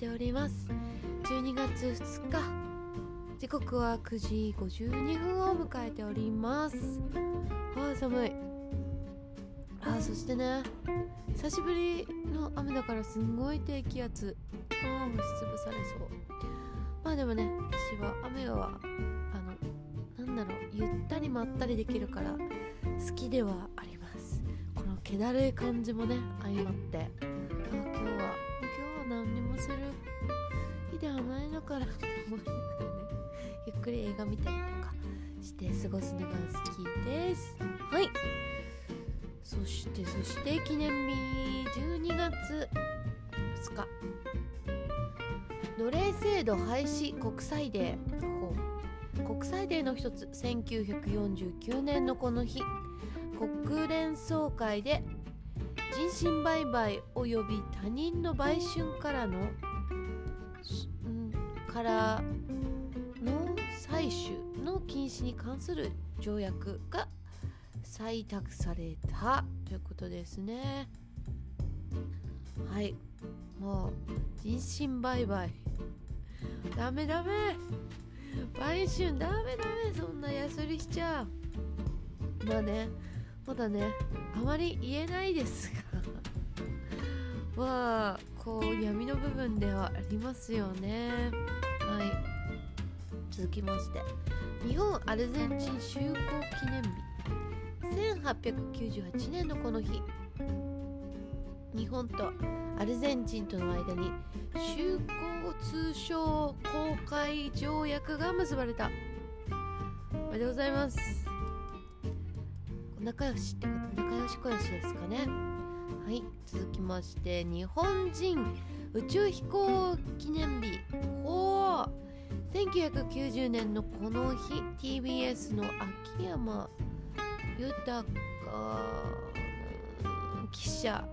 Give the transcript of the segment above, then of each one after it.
しております。12月2日。時刻は9時52分を迎えております。あー寒い。あーそしてね久しぶりの雨だからすんごい低気圧。あー押しつぶされそう。まあでもね私は雨はあのなんだろうゆったりまったりできるから好きではあります。この気だるい感じもね相まって。あ今日は今日は何にもではないのからと思いながらねゆっくり映画見たりとかして過ごすのが好きです。はい。そしてそして記念日12月2日。奴隷制度廃止国際デー。国際デーの一つ。1949年のこの日。国連総会で人身売買及び他人の売春からの、からの採取の禁止に関する条約が採択されたということですね。はい。もう人身売買。ダメダメ。売春ダメダメ。そんなやすりしちゃう。まあね。まだね。あまり言えないですが。まあ。こう闇の部分ではありますよね。はい。続きまして。日本アルゼンチン就航記念日。1898年のこの日。日本とアルゼンチンとの間に就航通商公開条約が結ばれた。おめでとうございます。仲良しってこと仲良し小良しですかね。はい続きまして日本人宇宙飛行記念日。ほう1990年のこの日 TBS の秋山豊記者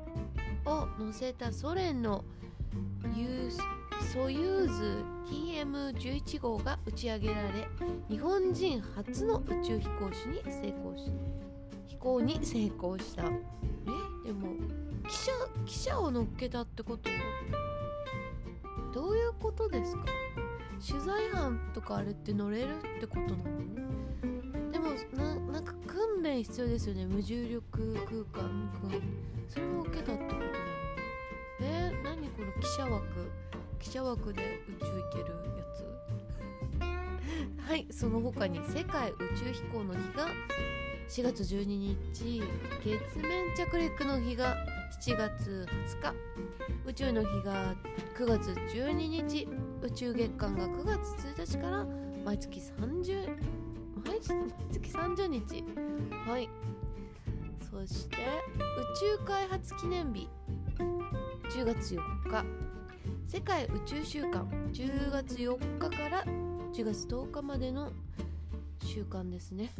を乗せたソ連のソユーズ TM11 号が打ち上げられ日本人初の宇宙飛行士に成功し飛行に成功した。でも記者記者を乗っけたってことどういうことですか？取材班とかあれって乗れるってことなの？でもななんか訓練必要ですよね。無重力空間訓それも受けたってことなの？えー、何この記者枠？記者枠で宇宙行けるやつ？はいその他に世界宇宙飛行の日が4月12日月面着陸の日が7月20日。宇宙の日が9月12日。宇宙月間が9月1日から毎月30毎月30日。はい。そして宇宙開発記念日。10月4日。世界宇宙週間。10月4日から10月10日までの週間ですね。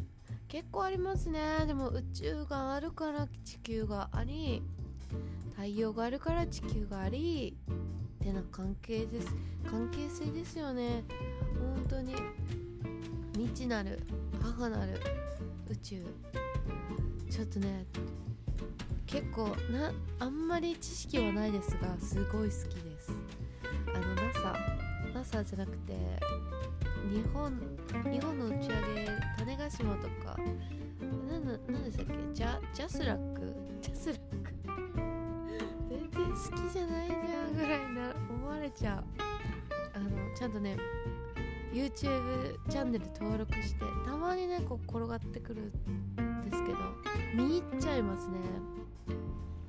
結構ありますね。でも宇宙があるから地球があり太陽があるから地球がありってな関係です。関係性ですよね。本当に未知なる母なる宇宙。ちょっとね結構なあんまり知識はないですがすごい好きです。あの NASA NASA じゃなくて日本日本の打ち上げ種子島とかなんなんでしたっけ？ジャ JASRAC？JASRAC？全然好きじゃないじゃんぐらいな思われちゃう。あのちゃんとね YouTube チャンネル登録してたまにねこう転がってくるんですけど見入っちゃいますね。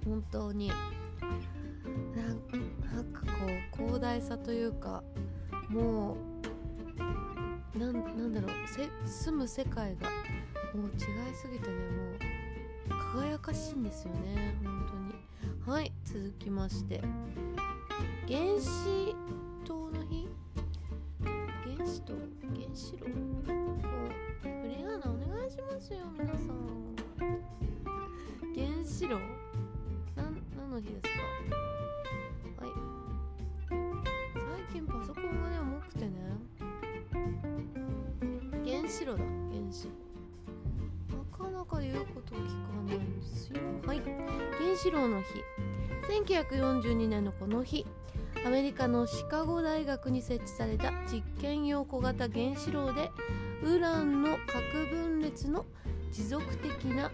本当に。なんかこう広大さというかもうなんなんだろうせ住む世界がもう違いすぎてねもう輝かしいんですよね本当に。はい続きまして。原子島の日？原子島？原子炉？もうフリガーナお願いしますよ皆さん。原子炉？何の日ですか？原子炉だ。原子炉。なかなか言うこと聞かないんですよ。はい。原子炉の日。1942年のこの日。アメリカのシカゴ大学に設置された実験用小型原子炉でウランの核分裂の持続的な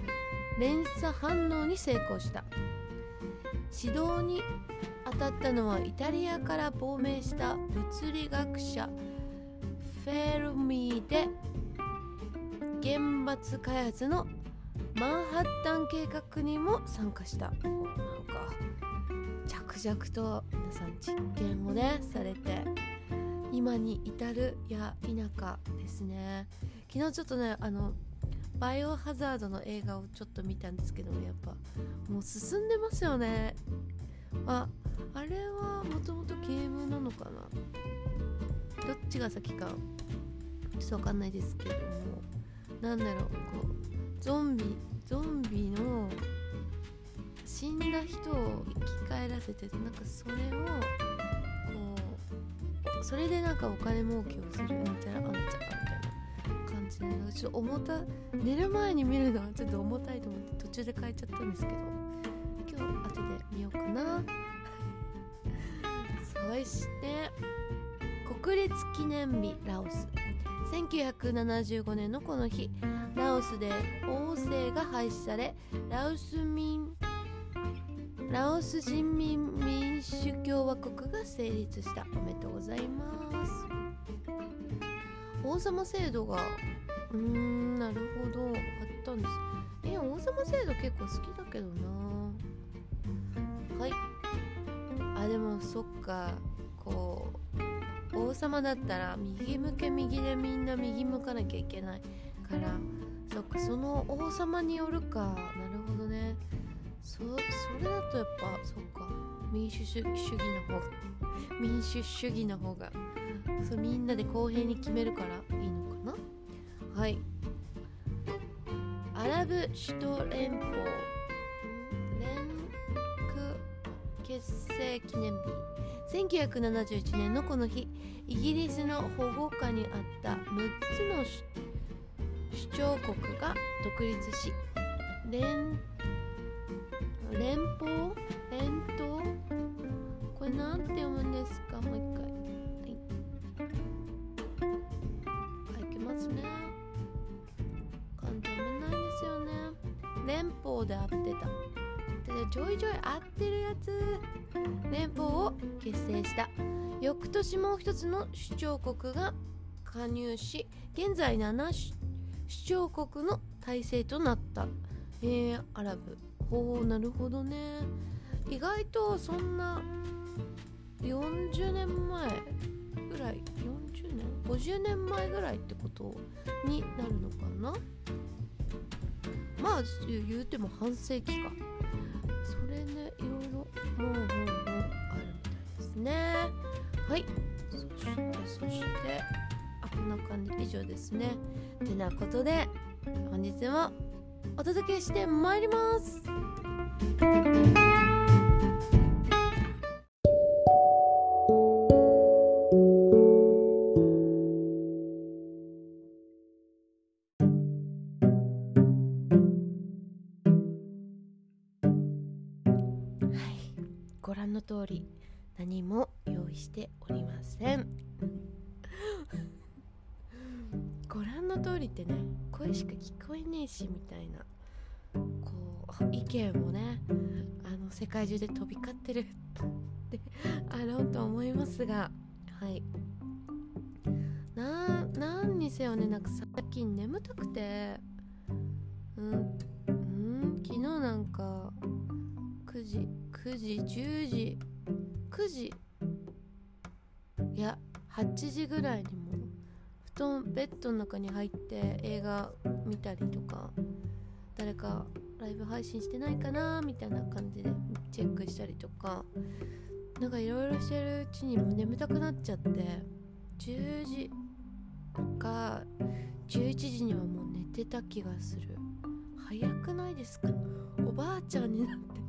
連鎖反応に成功した。指導に当たったのはイタリアから亡命した物理学者フェルミーで原発開発のマンハッタン計画にも参加した。なんか着々と皆さん実験をねされて今に至るや否かですね。昨日ちょっとねあのバイオハザードの映画をちょっと見たんですけどもやっぱもう進んでますよね。ああれはもともとゲームなのかな？どっちが先かちょっとわかんないですけども。なんだろうこうゾンビゾンビの死んだ人を生き返らせてなんかそれをこうそれでなんかお金儲けをするみたいなあんちゃかみたいな感じでちょっと重た寝る前に見るのはちょっと重たいと思って途中で変えちゃったんですけど今日後で見ようかな。そして国立記念日ラオス。1975年のこの日ラオスで王政が廃止されラオス民ラオス人民民主共和国が成立した。おめでとうございます。王様制度がうーんなるほど。あったんです。え王様制度結構好きだけどな。はい。あでもそっか。こう王様だったら右向け右でみんな右向かなきゃいけないからそっかその王様によるか。なるほどね。そそれだとやっぱそっか民主主義の方が民主主義の方がそうみんなで公平に決めるからいいのかな？はい。アラブ首都連邦。結成記念日。1971年のこの日イギリスの保護下にあった6つの首長国が独立し連連邦連邦これなんて読むんですか？もう一回。はい。書きますね。簡単読めないですよね。連邦で合ってた。ちょいちょい合ってるやつ。連邦を結成した。翌年もう一つの首長国が加入し現在7首長国の体制となった。えー、アラブ。ほうなるほどね。意外とそんな40年前ぐらい40年？50年前ぐらいってことになるのかな？まあ言うても半世紀か。いろもうんうんあるみたいですねはいそしてそしてあこんな感じ以上ですねてなことで本日もお届けしてまいります通り何も用意しておりません。ご覧の通りってね声しか聞こえねえしみたいなこう意見もねあの世界中で飛び交ってるってあろうと思いますがはい。な何にせよねなんか最近眠たくてうんうん昨日なんか9時9時10時9時。いや8時ぐらいにも布団ベッドの中に入って映画見たりとか誰かライブ配信してないかなみたいな感じでチェックしたりとかなんかいろいろしてるうちにもう眠たくなっちゃって10時か11時にはもう寝てた気がする。早くないですか？おばあちゃんになって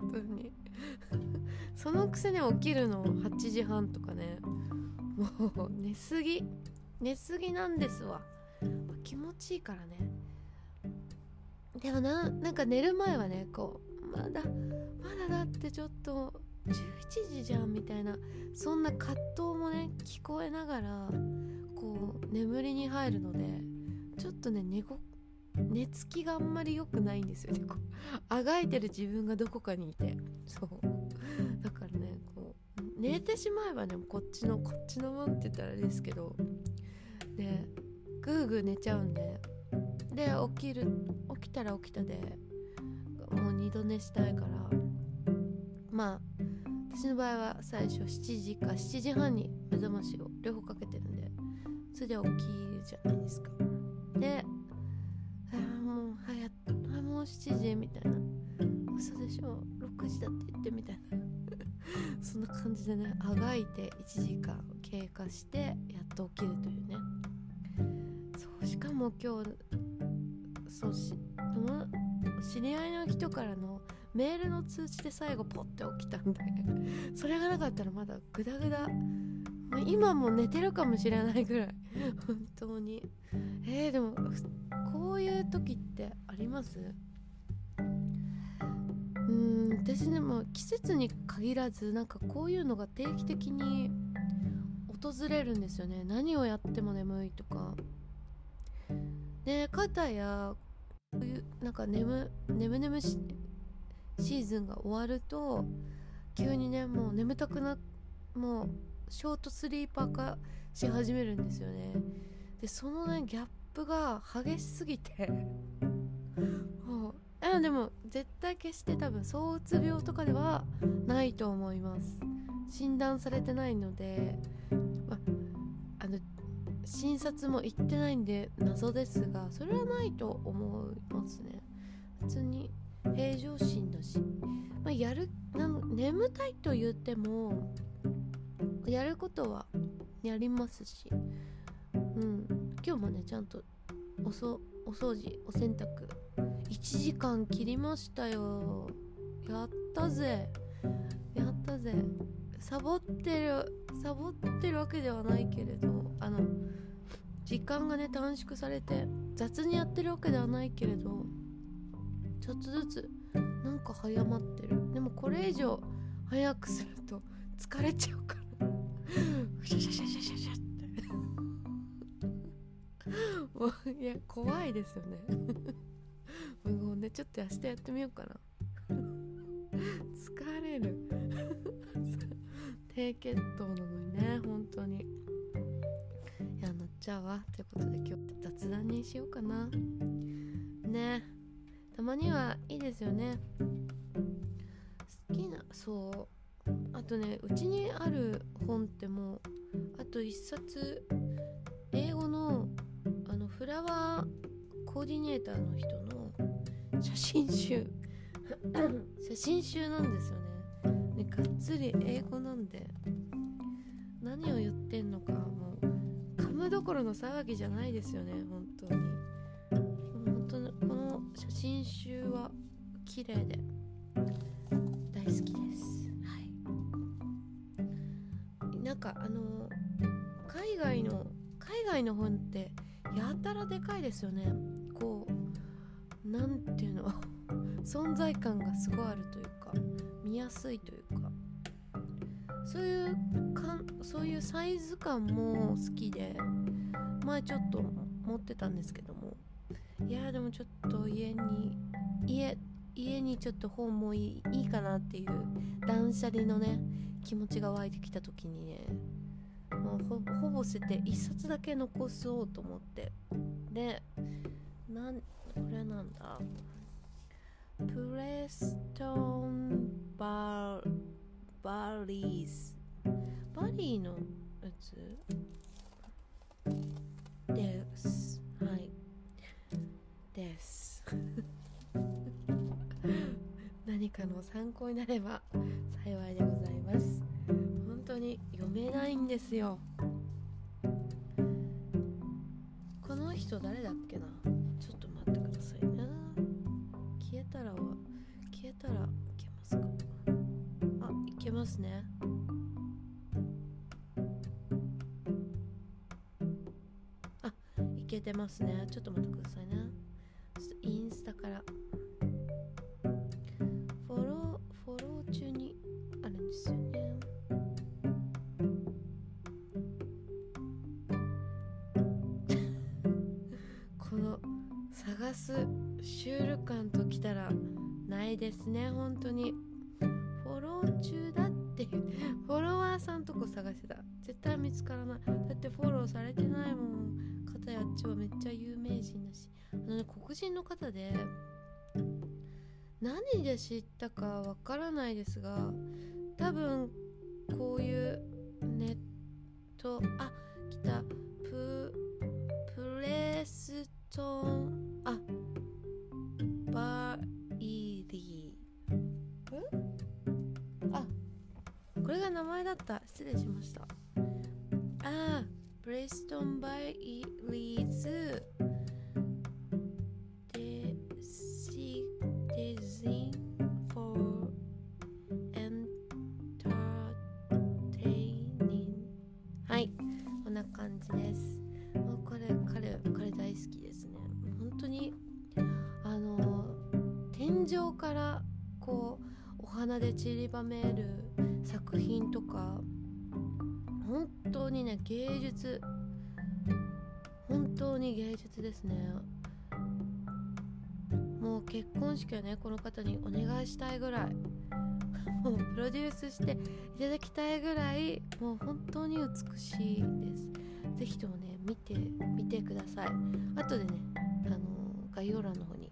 当に。そのくせに起きるの8時半とかね。もう寝すぎ。寝すぎなんですわ。気持ちいいからね。でもななんか寝る前はねこうまだまだだってちょっと11時じゃんみたいなそんな葛藤もね聞こえながらこう眠りに入るのでちょっとね寝ご寝つきがあんまり良くないんですよね。こうあがいてる自分がどこかにいて。そう。だからねこう寝てしまえばねこっちのこっちのもんって言ったらあれですけど。でぐーぐー寝ちゃうんで。で起きる起きたら起きたで。もう二度寝したいから。まあ私の場合は最初7時か7時半に目覚ましを両方かけてるんで。それで起きるじゃないですか。で時みたいな。嘘でしょ？6時だって言ってみたいな。そんな感じでねあがいて1時間経過してやっと起きるというね。そうしかも今日そうし知り合いの人からのメールの通知で最後ポッて起きたんで。それがなかったらまだグダグダ。今も寝てるかもしれないぐらい。本当に。えー、でもこういう時ってあります？うん私でも季節に限らずなんかこういうのが定期的に訪れるんですよね。何をやっても眠いとか。で肩やこういうなんか眠眠眠しシーズンが終わると急にねもう眠たくなもうショートスリーパー化し始めるんですよね。でそのねギャップが激しすぎて。あでも絶対決して多分躁うつ病とかではないと思います。診断されてないので、まあの診察も行ってないんで謎ですがそれはないと思いますね。普通に平常心だし、ま、やるなの眠たいと言ってもやることはやりますし。うん。今日もねちゃんとおそお掃除お洗濯1時間切りましたよ。やったぜ。やったぜ。サボってるサボってるわけではないけれどあの時間がね短縮されて雑にやってるわけではないけれどちょっとずつなんか早まってる。でもこれ以上早くすると疲れちゃうから。シャシャシャシャシャシャって。いや怖いですよね。もうねちょっと明日やってみようかな。疲れる。低血糖なのにね本当に。いやなっちゃうわ。ということで今日雑談にしようかな。ね。たまにはいいですよね。好きなそう。あとねうちにある本ってもうあと一冊。英語のあのフラワーコーディネーターの人写真集。写真集なんですよね。ねがっつり英語なんで何を言ってんのかもう噛むどころの騒ぎじゃないですよね本当に。本当にこの写真集は綺麗で大好きです。はい。なんかあの海外の海外の本ってやたらでかいですよね。こうなんていうの？存在感がすごいあるというか見やすいというか。そういうかんそういうサイズ感も好きで前ちょっと持ってたんですけども。いやでもちょっと家に家家にちょっと本もいいいいかなっていう断捨離のね気持ちが湧いてきた時にねもうほほぼ捨てて1冊だけ残そうと思って。でなんプレストンバーバリーズバリーのやつ？です。はい。です。何かの参考になれば幸いでございます。本当に読めないんですよ。この人誰だっけな？ますね。あいけてますね。ちょっと待ってくださいね。ちょっとインスタから。フォローフォロー中にあるんですよね。この探すシュール感ときたらないですね本当に。見つからない。だってフォローされてないもん。方やっちはめっちゃ有名人だし。あの、ね、黒人の方で何で知ったかわからないですが多分こういうネットあ来た。ププレストンあバイリー。あこれが名前だった。失礼しました。あプレストンバイリーズでシデザイン for entertaining はい。こんな感じです。もう彼彼彼大好きです。ね本当にあの天井からこうお花で散りばめる作品とか本当にね芸術。本当に芸術ですね。もう結婚式はねこの方にお願いしたいぐらい。もうプロデュースしていただきたいぐらいもう本当に美しいです。ぜひともね見て見てください。あとでねあの概要欄の方に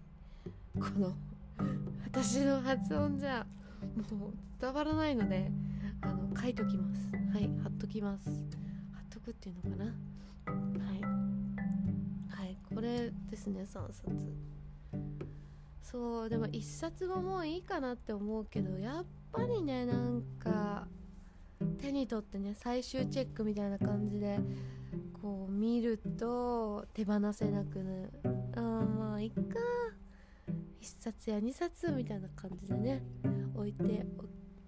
この 私の発音じゃもう伝わらないのであの書いときます。はい。貼っときます。貼っとくっていうのかな？はい。はい。これですね3冊。そうでも1冊ももういいかなって思うけどやっぱりねなんか手に取ってね最終チェックみたいな感じでこう見ると手放せなくなる。あーまあいっか。1冊や2冊みたいな感じでね置いて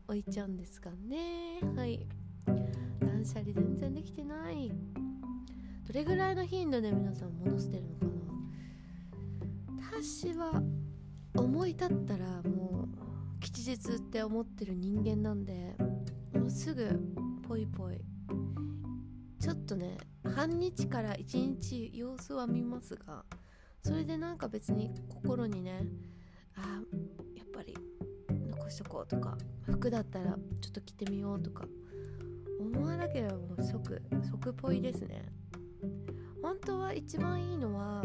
お置いちゃうんですがね。はい断捨離全然できてない。どれぐらいの頻度で皆さん物捨てるのかな。私は思い立ったらもう吉日って思ってる人間なんでもうすぐポイポイちょっとね半日から1日様子は見ますがそれでなんか別に心にねあやっぱり残しとこうとか服だったらちょっと着てみようとか思わなければもう即即ポイですね。本当は一番いいのは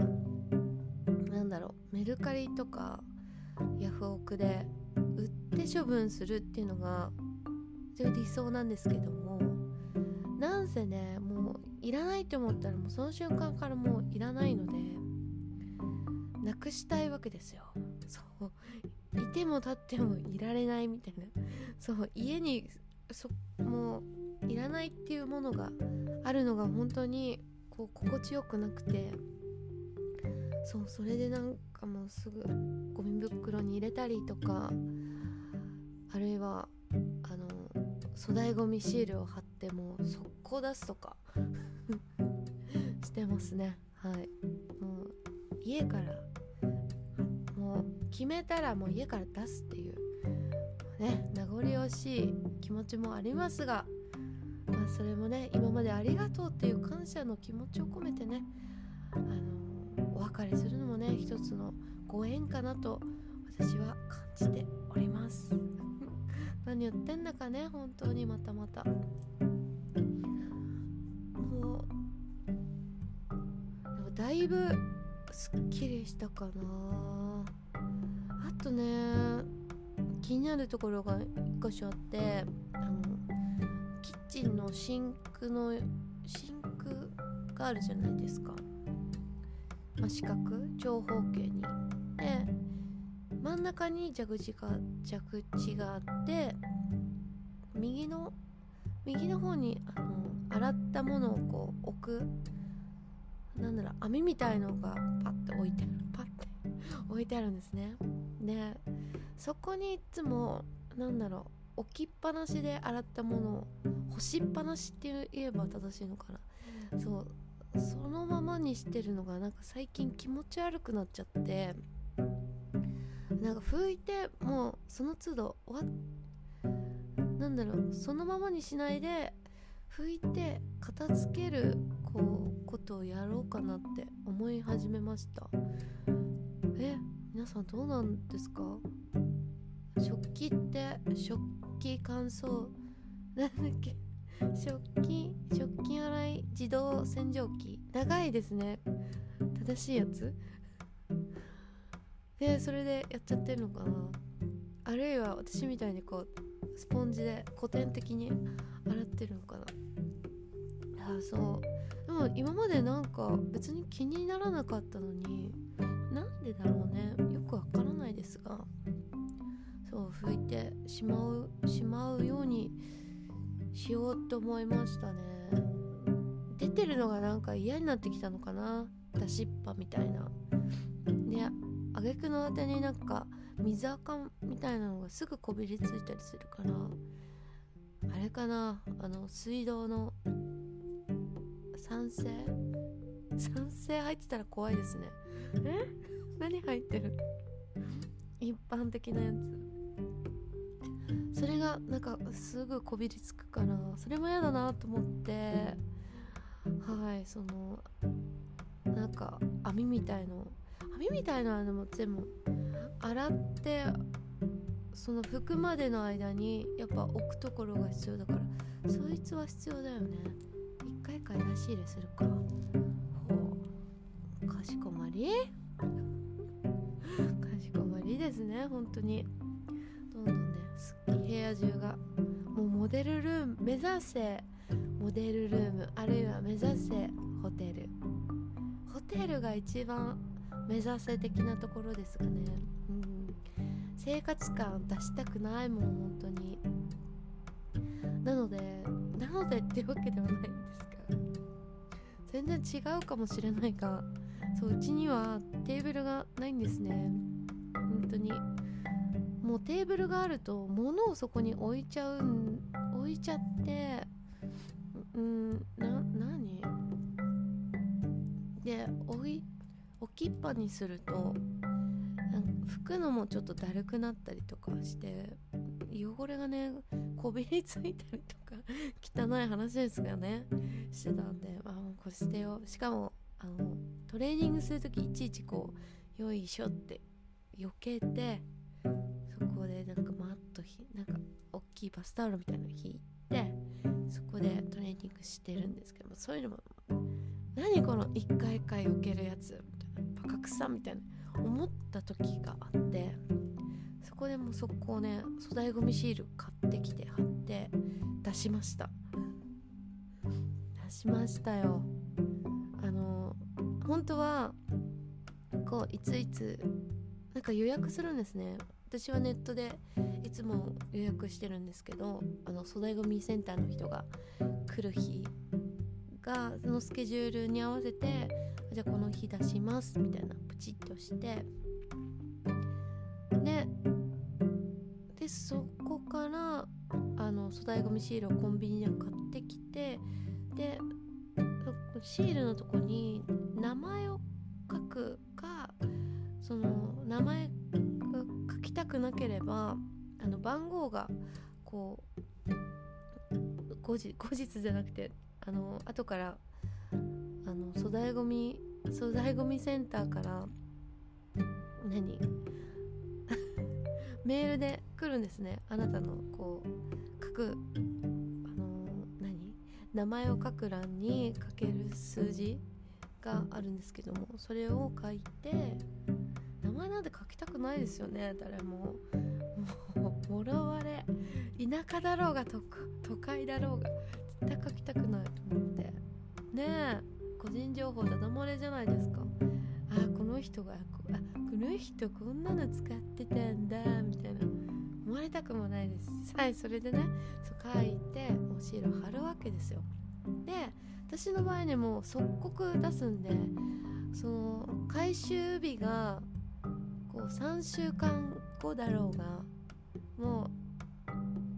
なんだろうメルカリとかヤフオクで売って処分するっていうのが理想なんですけどもなんせねもういらないと思ったらもうその瞬間からもういらないのでなくしたいわけですよ。そう。いても立ってもいられないみたいな。そう家にそもういらないっていうものがあるのが本当にこう心地よくなくてそうそれでなんかもうすぐゴミ袋に入れたりとかあるいはあの粗大ごみシールを貼ってもう速攻出すとか してますね。はい。もう家からもう決めたらもう家から出すっていうね名残惜しい気持ちもありますがまあそれもね今までありがとうっていう感謝の気持ちを込めてねあのお別れするのもね一つのご縁かなと私は感じております。何言ってんだかね本当にまたまた。もうだいぶすっきりしたかな。あとね気になるところが1箇所あってキッチンのシンクのシンクがあるじゃないですか、まあ、四角長方形に。で真ん中に蛇口が蛇口があって右の右の方にあの洗ったものをこう置くなんだろう網みたいのがパッて置いてある。パッて置いてあるんですね。でそこにいつもなんだろう置きっぱなしで洗ったものを干しっぱなしって言えば正しいのかな。そうそのままにしてるのがなんか最近気持ち悪くなっちゃってなんか拭いてもうその都度終わなんだろうそのままにしないで拭いて片付けるこうことをやろうかなって思い始めました。え皆さんどうなんですか？食器って食器乾燥。なんだっけ。食器食器洗い自動洗浄機。長いですね。正しいやつ。でそれでやっちゃってるのかな。あるいは私みたいにこうスポンジで古典的に洗ってるのかな。あそう。でも今までなんか別に気にならなかったのになんでだろうね。よくわからないですが。そう拭いてしまうしまうようにしようと思いましたね。出てるのがなんか嫌になってきたのかな？出しっぱみたいな。で挙句のあてになんか水垢みたいなのがすぐこびりついたりするからあれかな？あの水道の酸性？酸性入ってたら怖いですね。え？何入ってる？一般的なやつそれがなんかすぐこびりつくからそれも嫌だなと思ってはいそのなんか網みたいの網みたいなのも全部洗ってその拭くまでの間にやっぱ置くところが必要だからそいつは必要だよね。一回回出し入れするか。ほう。かしこまり。かしこまりですね本当に。屋中が。もうモデルルーム目指せモデルルーム。あるいは目指せホテル。ホテルが一番目指せ的なところですかね、うん、生活感出したくないもん本当に。なのでなのでっていうわけではないんですが。全然違うかもしれないがそううちにはテーブルがないんですね。本当に。もうテーブルがあると物をそこに置いちゃう置いちゃってうんな何？で置い置きっぱにすると拭くのもちょっとだるくなったりとかして汚れがねこびりついたりとか 汚い話ですがねしてたんであもうこれ捨てよ。うしかもあのトレーニングする時いちいちこうよいしょって避けてひなんか大きいバスタオルみたいなの引いてそこでトレーニングしてるんですけどもそういうのも何この一回一回避けるやつバカくさみたいな思った時があってそこでもう速攻ね粗大ごみシール買ってきて貼って出しました。出しましたよ。あの本当はこういついつなんか予約するんですね。私はネットでいつも予約してるんですけどあの粗大ごみセンターの人が来る日がそのスケジュールに合わせてじゃあこの日出しますみたいなプチッとして。ででそこからあの粗大ごみシールをコンビニで買ってきてでシールのとこに名前を書くかその名前が書きたくなければあの番号がこう後日後日じゃなくてあの後からあの粗大ごみ粗大ごみセンターから何？メールで来るんですね。あなたのこう書くあの何？名前を書く欄に書ける数字があるんですけどもそれを書いて名前なんて書きたくないですよね誰も。もうもろわれ田舎だろうが都会だろうが絶対書きたくないと思ってねえ個人情報だだ漏れじゃないですか。あこの人があこの人こんなの使ってたんだみたいな。思われたくもないです。はいそれでねそう書いてお汁を貼るわけですよ。で私の場合ねもう即刻出すんでその回収日がこう3週間後だろうがも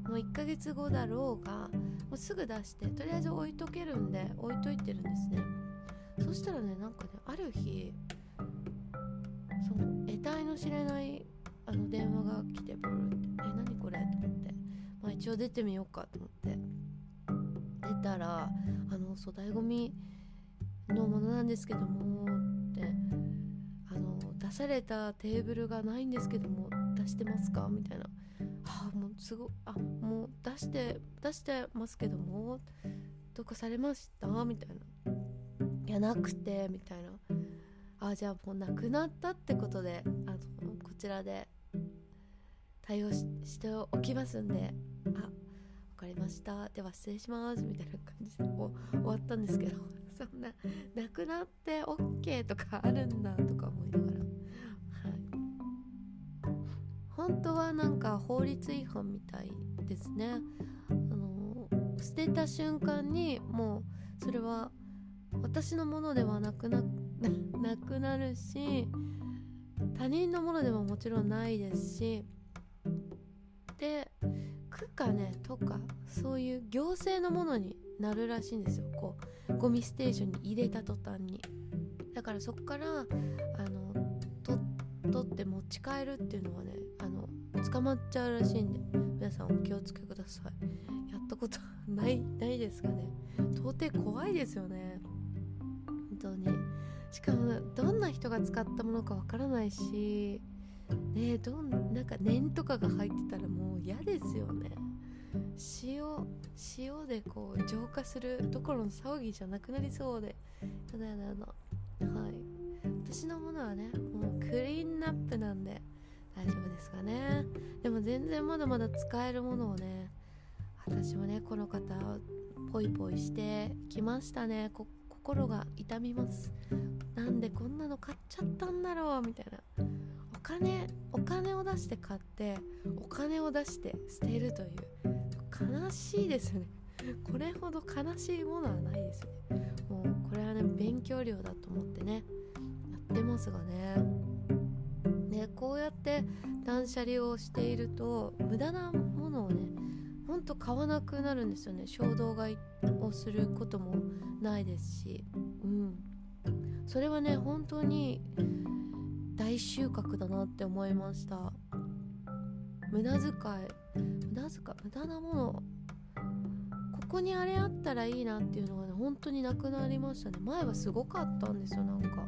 うもう1ヶ月後だろうがもうすぐ出してとりあえず置いとけるんで置いといてるんですねそしたらねなんかねある日その得体の知れないあの電話が来てブルって「え何これ?」と思って、まあ、一応出てみようかと思って出たらあの粗大ごみのものなんですけどもってあの出されたテーブルがないんですけども出してますか？みたいな。あもうすごあもう出して出してますけどもどうかされました？みたいな。いやなくてみたいな。あじゃあもうなくなったってことであのこちらで対応しておきますんであわかりました。では失礼します。みたいな感じで終わったんですけど。そんななくなって OK とかあるんだとか思いながら。本当はなんか法律違反みたいですね。あの捨てた瞬間にもうそれは私のものではなくな なくなるし他人のものでももちろんないですしで区かねとかそういう行政のものになるらしいんですよ。こうゴミステーションに入れた途端に。だからそこからあ取って持ち帰るっていうのはねあの捕まっちゃうらしいんで皆さんお気をつけください。やったことないないですかね。到底怖いですよね。本当に。しかもどんな人が使ったものかわからないしねどんなんか念とかが入ってたらもう嫌ですよね。塩塩でこう浄化するどころの騒ぎじゃなくなりそうで。やだやだやだはい。私のものはねクリーンナップなんで大丈夫ですかね。でも全然まだまだ使えるものをね私もねこの方ポイポイしてきましたね。心が痛みます。なんでこんなの買っちゃったんだろうみたいな。お金お金を出して買ってお金を出して捨てるという。悲しいですよね。これほど悲しいものはないですね。もうこれはね勉強量だと思ってねやってますがね。ねこうやって断捨離をしていると無駄なものをねほんと買わなくなるんですよね。衝動買いをすることもないですし。うん。それはね本当に大収穫だなって思いました。無駄遣い無駄遣い無駄なもの。ここにあれあったらいいなっていうのがね本当になくなりましたね。前はすごかったんですよなんか。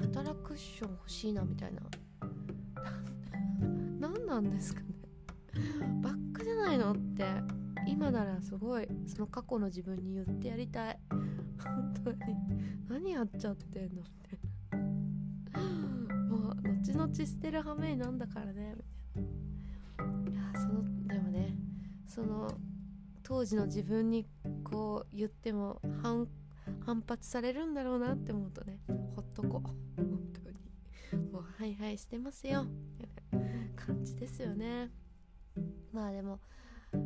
やたらクッション欲しいなみたいな。なんですかね。ばっかじゃないのって今ならすごいその過去の自分に言ってやりたい。本当に。何やっちゃってんのって。もう後々捨てる羽目になんだからね。みたいな。いやそのでもねその当時の自分にこう言っても反反発されるんだろうなって思うとねほっとこう。本当に。もうはいはい捨てますよ。感じですよね。まあでもあ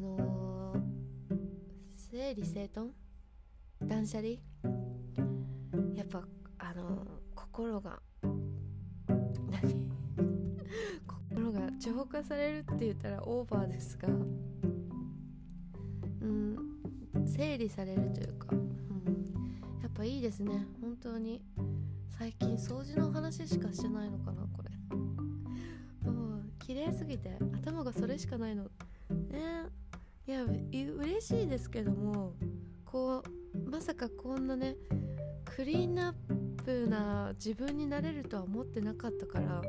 のー、整理整頓？断捨離？やっぱあのー、心が何？心が浄化されるって言ったらオーバーですがうん整理されるというか、うん、やっぱいいですね。本当に最近掃除の話しかしてないのかなこれ。もう綺麗すぎて頭がそれしかないの。ね。いや嬉しいですけどもこうまさかこんなねクリーンアップな自分になれるとは思ってなかったから、ま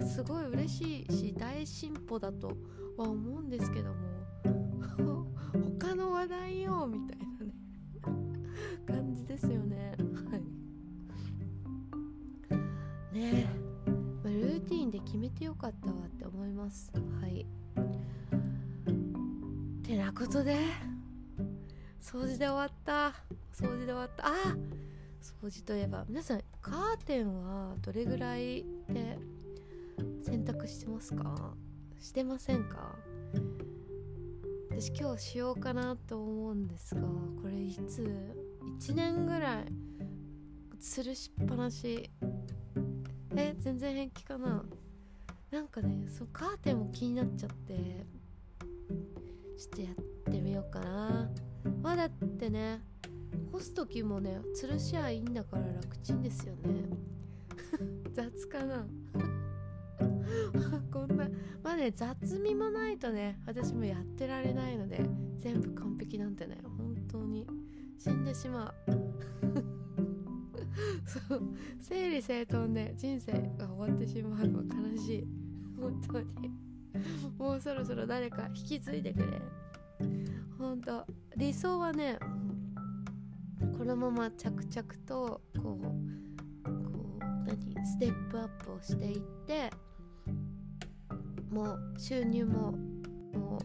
あ、すごい嬉しいし大進歩だとは思うんですけども 他の話題よみたいなね 感じですよね。はい。ね。え、決めてよかったわって思います。はい。てなことで掃除で終わった。掃除で終わった。あ掃除といえば皆さんカーテンはどれぐらいで洗濯してますか？してませんか？私今日しようかなと思うんですがこれいつ？1年ぐらい吊るしっぱなし。え全然平気かな？なんかねそうカーテンも気になっちゃってちょっとやってみようかな。まあだってね干す時もね吊るしゃいいんだから楽ちんですよね。雑かな。こんなまあね雑味もないとね私もやってられないので全部完璧なんてね本当に死んでしまう。そう。整理整頓で人生が終わってしまうのは悲しい。本当に。もうそろそろ誰か引き継いでくれ。本当。理想はねこのまま着々とこうこう何？ステップアップをしていってもう収入もも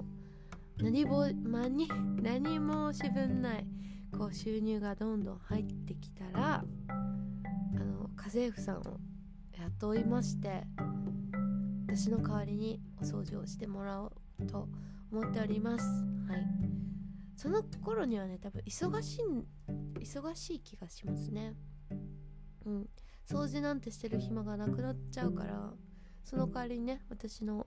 う何も何何もしぶんない。こう収入がどんどん入ってきたらあの家政婦さんを雇いまして私の代わりにお掃除をしてもらおうと思っております。はい。その頃にはね多分忙しい忙しい気がしますね。うん。掃除なんてしてる暇がなくなっちゃうからその代わりにね私の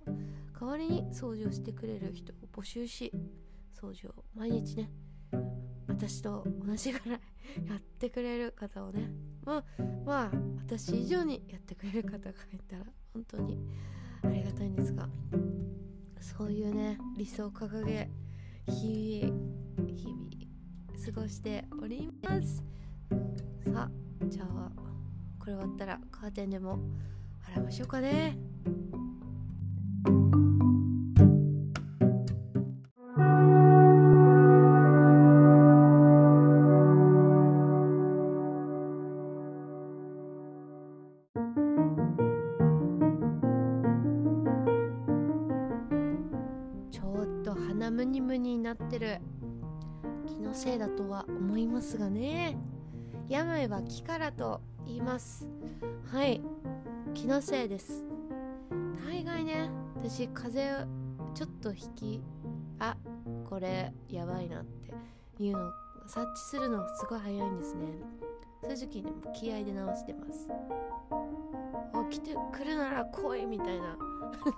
代わりに掃除をしてくれる人を募集し掃除を毎日ね私と同じぐらいやってくれる方をね。まあまあ私以上にやってくれる方がいたら本当にありがたいんですがそういうね理想を掲げ日々日々過ごしております。さあじゃあこれ終わったらカーテンでも払いましょうかね。思いますがね。病は気からと言います。はい。気のせいです。大概ね私風邪ちょっと引きあこれやばいなっていうの察知するのすごい早いんですね。そういう時に気合で直してます。起きてくるなら来いみたいな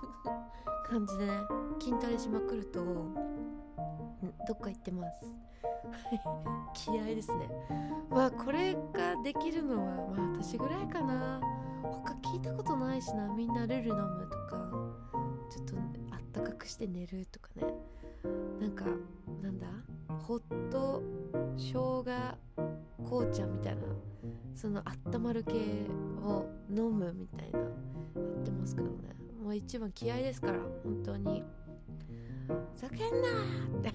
感じでね筋トレしまくるとどっか行ってます。気合ですね。まあこれができるのはまあ私ぐらいかな。他聞いたことないしな。みんなルル飲むとかちょっとあったかくして寝るとかね。なんかなんだ？ホット生姜紅茶みたいなそのあったまる系を飲むみたいなやってますけどね。もう一番気合ですから本当に。叫んなって。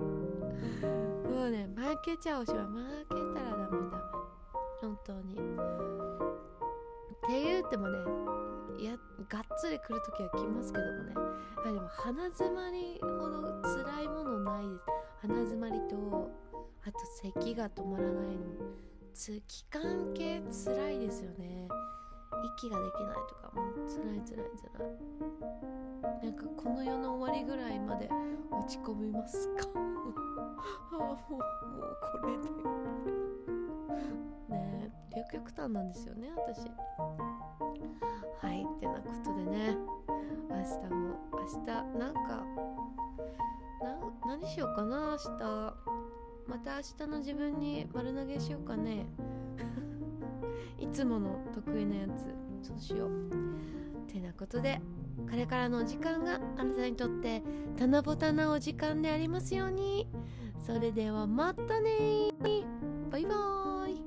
もうね負けちゃうしは負けたらダメダメ本当に。って言ってもねいやがっつり来る時は来ますけどもね。あでも鼻づまりほど辛いものないです。鼻づまりとあと咳が止まらないのつ気管系辛いですよね。息ができないとかもう辛い辛い辛い。なんかこの世の終わりぐらいまで落ち込みますか？ああもうもうこれで。ねえ両極端なんですよね私。はいってなことでね。明日も明日なんか何しようかな明日。また明日の自分に丸投げしようかね。いつもの得意なやつそうしよう。てなことでこれからのお時間があなたにとってたなぼたなお時間でありますように。それではまたねバイバーイ。